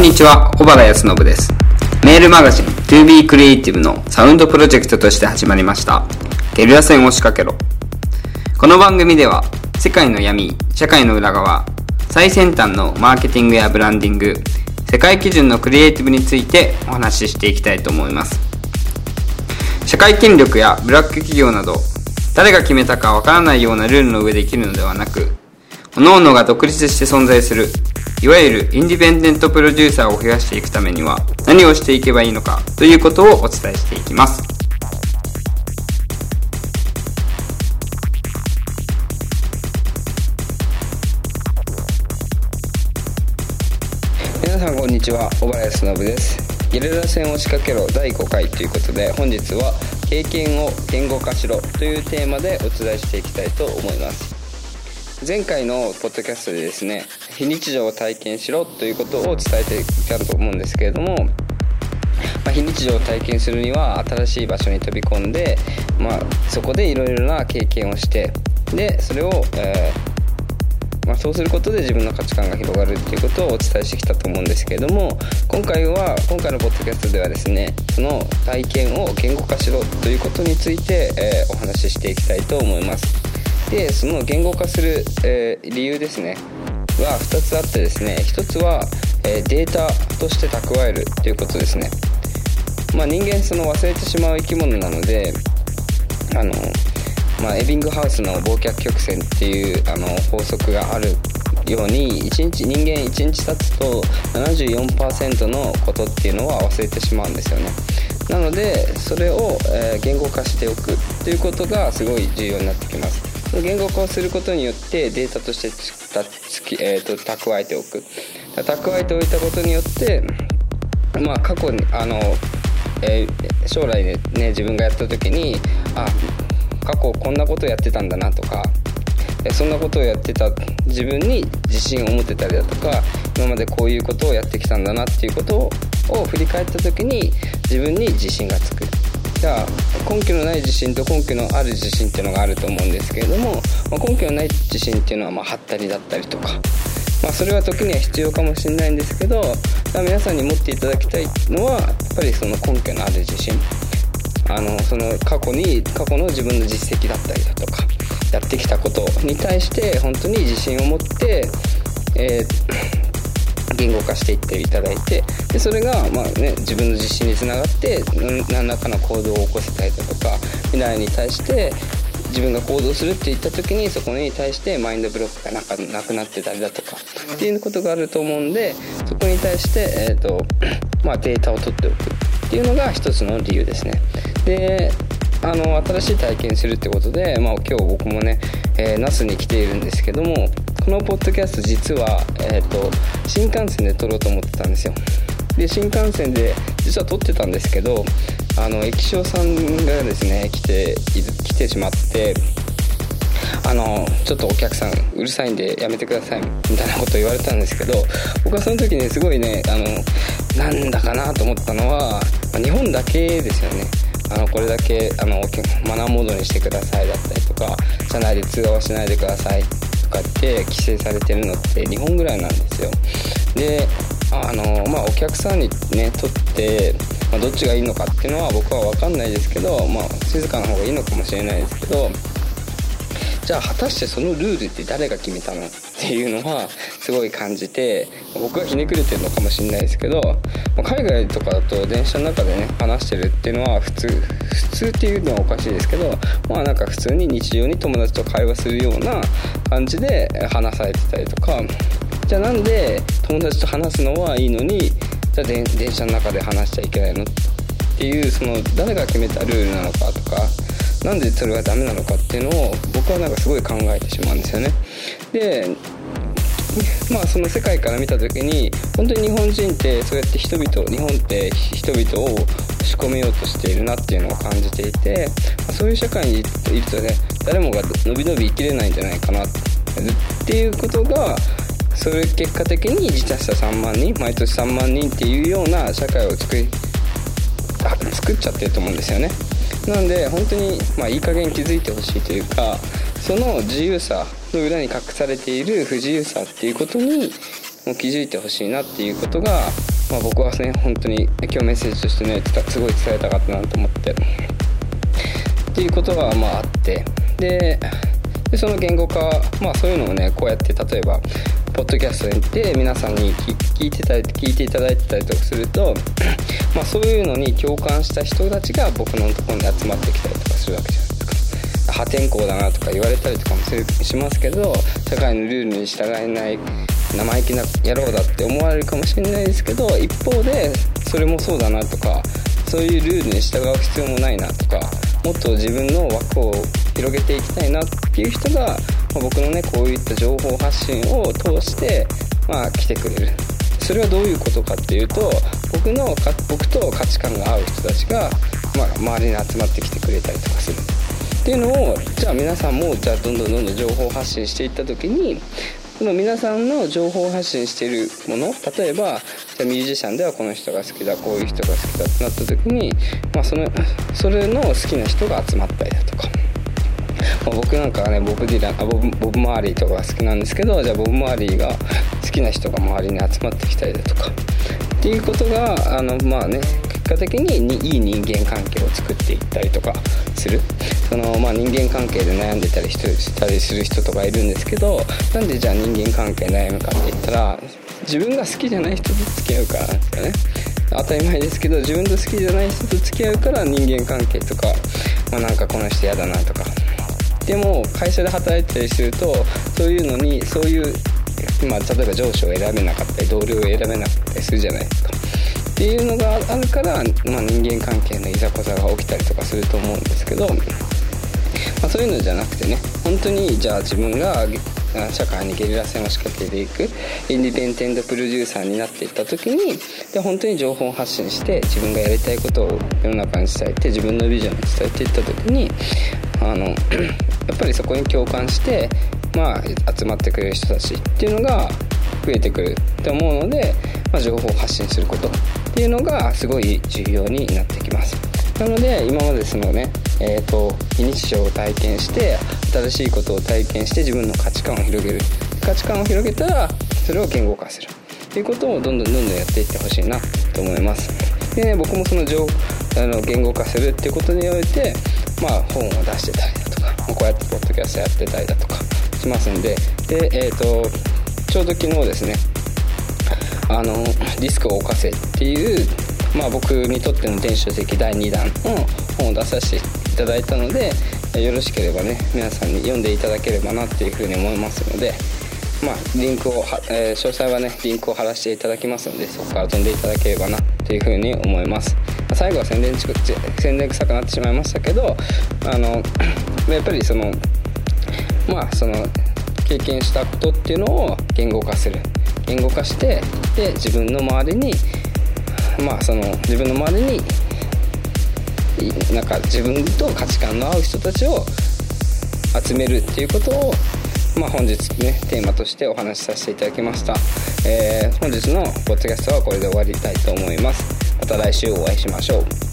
んにちは、小原康信です。メールマガジン To Be Creative のサウンドプロジェクトとして始まりました。ゲリラ戦を仕掛けろ。この番組では、世界の闇、社会の裏側、最先端のマーケティングやブランディング、世界基準のクリエイティブについてお話ししていきたいと思います。社会権力やブラック企業など、誰が決めたかわからないようなルールの上で生きるのではなく、各々が独立して存在する、いわゆるインディペンデントプロデューサーを増やしていくためには何をしていけばいいのかということをお伝えしていきます。皆さんこんにちは小原康信ですゲリラ戦を仕掛けろ第5回ということで本日は経験を言語化しろというテーマでお伝えしていきたいと思います前回のポッドキャストでですね非日常を体験しろということを伝えていたと思うんですけれどもまあ、非日常を体験するには新しい場所に飛び込んで、まあ、そこでいろいろな経験をしてでそれを、えーまあ、そうすることで自分の価値観が広がるっていうことをお伝えしてきたと思うんですけれども今回は今回のポッドキャストではですねその体験を言語化しろということについて、えーお話ししていきたいと思います。でその言語化する、えー理由ですね。は2つあってですね。1つは、えーデータとして蓄えるということですね。まあ、人間その忘れてしまう生き物なのであの、まあ、エビングハウスの忘却曲線っていうあの法則があるように1日人間1日経つと74%のことっていうのは忘れてしまうんですよね。なのでそれを、えー言語化しておくっていうことがすごい重要になってきます。言語化をすることによってデータとしてつたつき、えーと蓄えておく。蓄えておいたことによってまあ過去にあの、えー将来ね自分がやった時にあ過去こんなことやってたんだなとかそんなことをやってた自分に自信を持ってたりだとか今までこういうことをやってきたんだなっていうことを振り返った時に自分に自信がつく。じゃあ根拠のない自信と根拠のある自信っていうのがあると思うんですけれども、まあ根拠のない自信っていうのはまあはったりだったりとかまあ、それは時には必要かもしれないんですけどま皆さんに持っていただきたいのはやっぱりその根拠のある自信。あのその過去に過去の自分の実績だったりだとかやってきたことに対して本当に自信を持って、えー言語化していっていただいてでそれが、まあね、自分の自信につながって何らかの行動を起こせたりだとか未来に対して自分が行動するって言った時にそこに対してマインドブロックがなんかなくなってたりだとかっていうことがあると思うんでそこに対して、えーと まあ、データを取っておくっていうのが一つの理由ですね。であの新しい体験するってことで、まあ、今日僕もね、えー、那須に来ているんですけどものポッドキャスト実は、えー、と新幹線で撮ろうと思ってたんですよ。で新幹線で実は撮ってたんですけどあの液晶さんがですね来て来てしまってあのちょっとお客さんうるさいんでやめてくださいみたいなこと言われたんですけど僕はその時にすごいねあのなんだかなと思ったのは、ま日本だけですよね。あのこれだけあのマナーモードにしてくださいだったりとか車内で通話をしないでくださいかって規制されてるのって日本ぐらいなんですよ。であのまあお客さんにねとって、まあ、どっちがいいのかっていうのは僕は分かんないですけど、まあ、静かな方がいいのかもしれないですけどじゃあ果たしてそのルールって誰が決めたのっていうのはすごい感じて僕はひねくれてるのかもしれないですけど海外とかだと電車の中でね話してるっていうのは普通普通っていうのはおかしいですけどまあなんか普通に日常に友達と会話するような感じで話されてたりとか。じゃあなんで友達と話すのはいいのにじゃあで電車の中で話しちゃいけないのっていうその誰が決めたルールなのかとかなんでそれがダメなのかっていうのを僕はなんかすごい考えてしまうんですよね。でまあその世界から見た時に本当に日本人ってそうやって人々日本って人々を押し込めようとしているなっていうのを感じていてまそういう社会にいるとね誰もが伸び伸び生きれないんじゃないかなっていうことがそれ結果的に自殺者3万人毎年3万人っていうような社会を作り作っちゃってると思うんですよね。なんで本当に、まあ、いい加減気づいてほしいというかその自由さの裏に隠されている不自由さっていうことにもう気づいてほしいなっていうことがまあ、僕はね本当に今日メッセージとしてねすごい伝えたかったなと思って。っていうことがまああって。ででその言語化まあそういうのをねこうやって例えばポッドキャストで皆さんに聞いてた聞いていただいてたりとかするとまあそういうのに共感した人たちが僕のところに集まってきたりとかするわけじゃないです破天荒だなとか言われたりとかもするしますけど社会のルールに従えない生意気な野郎だって思われるかもしれないですけど一方でそれもそうだなとかそういうルールに従う必要もないなとかもっと自分の枠を広げていきたいなっていう人が、ま、僕のねこういった情報発信を通して、まあ、来てくれる。それはどういうことかっていうと僕の僕と価値観が合う人たちが、まあ、周りに集まってきてくれたりとかする。っていうのをじゃあ皆さんもじゃあどんどんどんどん情報発信していった時にその皆さんの情報発信しているもの例えばじゃミュージシャンではこの人が好きだこういう人が好きだってなった時に、まあ、そのそれの好きな人が集まったりだとか。まあ、僕なんかはねボブ・ディランあボブボブ・マーリーとかが好きなんですけどじゃあボブ・マーリーが好きな人が周りに集まってきたりだとかっていうことがあのまあね果的にいい人間関係を作っていったりとかする。その、まあ、人間関係で悩んでたりしたりする人とかいるんですけどなんでじゃあ人間関係悩むかって言ったら自分が好きじゃない人と付き合うからなんですかね。当たり前ですけど自分と好きじゃない人と付き合うから人間関係とか、まあ、なんかこの人嫌だなとか。でも会社で働いてたりするとそういうのにそういう、まあ、例えば上司を選べなかったり同僚を選べなかったりするじゃないですか。っていうのがあるから、まあ、人間関係のいざこざが起きたりとかすると思うんですけど、まあ、そういうのじゃなくてね本当にじゃあ自分が社会にゲリラ戦を仕掛けていくインディペンデントプロデューサーになっていった時にで本当に情報を発信して自分がやりたいことを世の中に伝えて自分のビジョンを伝えていった時にあの やっぱりそこに共感してまあ集まってくれる人たちっていうのが増えてくるって思うので、まあ、情報を発信することっていうのがすごい重要になってきます。なので今までそのねえーと、非日常を体験して新しいことを体験して自分の価値観を広げる。価値観を広げたらそれを言語化する。っていうことをどんどんどんどんやっていってほしいなと思います。でね僕もその情あの言語化するっていうことにおいてまあ本を出してたりだとかこうやってポッドキャストやってたりだとかしますんで。でえっ、ー、とちょうど昨日ですねあのリスクを犯せっていうまあ僕にとっての電子書籍第2弾の本を出させていただいたのでよろしければね皆さんに読んでいただければなっていうふうに思いますのでまあリンクをえー、詳細はねリンクを貼らせていただきますのでそこから飛んでいただければなというふうに思います。最後は宣伝宣伝臭くなってしまいましたけどあの やっぱりそのまあその経験したことっていうのを言語化する。言語化してで自分の周りにまあその自分の周りになんか自分と価値観の合う人たちを集めるっていうことを、まあ、本日ねテーマとしてお話しさせていただきました、えー、本日のポッドキャストはこれで終わりたいと思います。また来週お会いしましょう。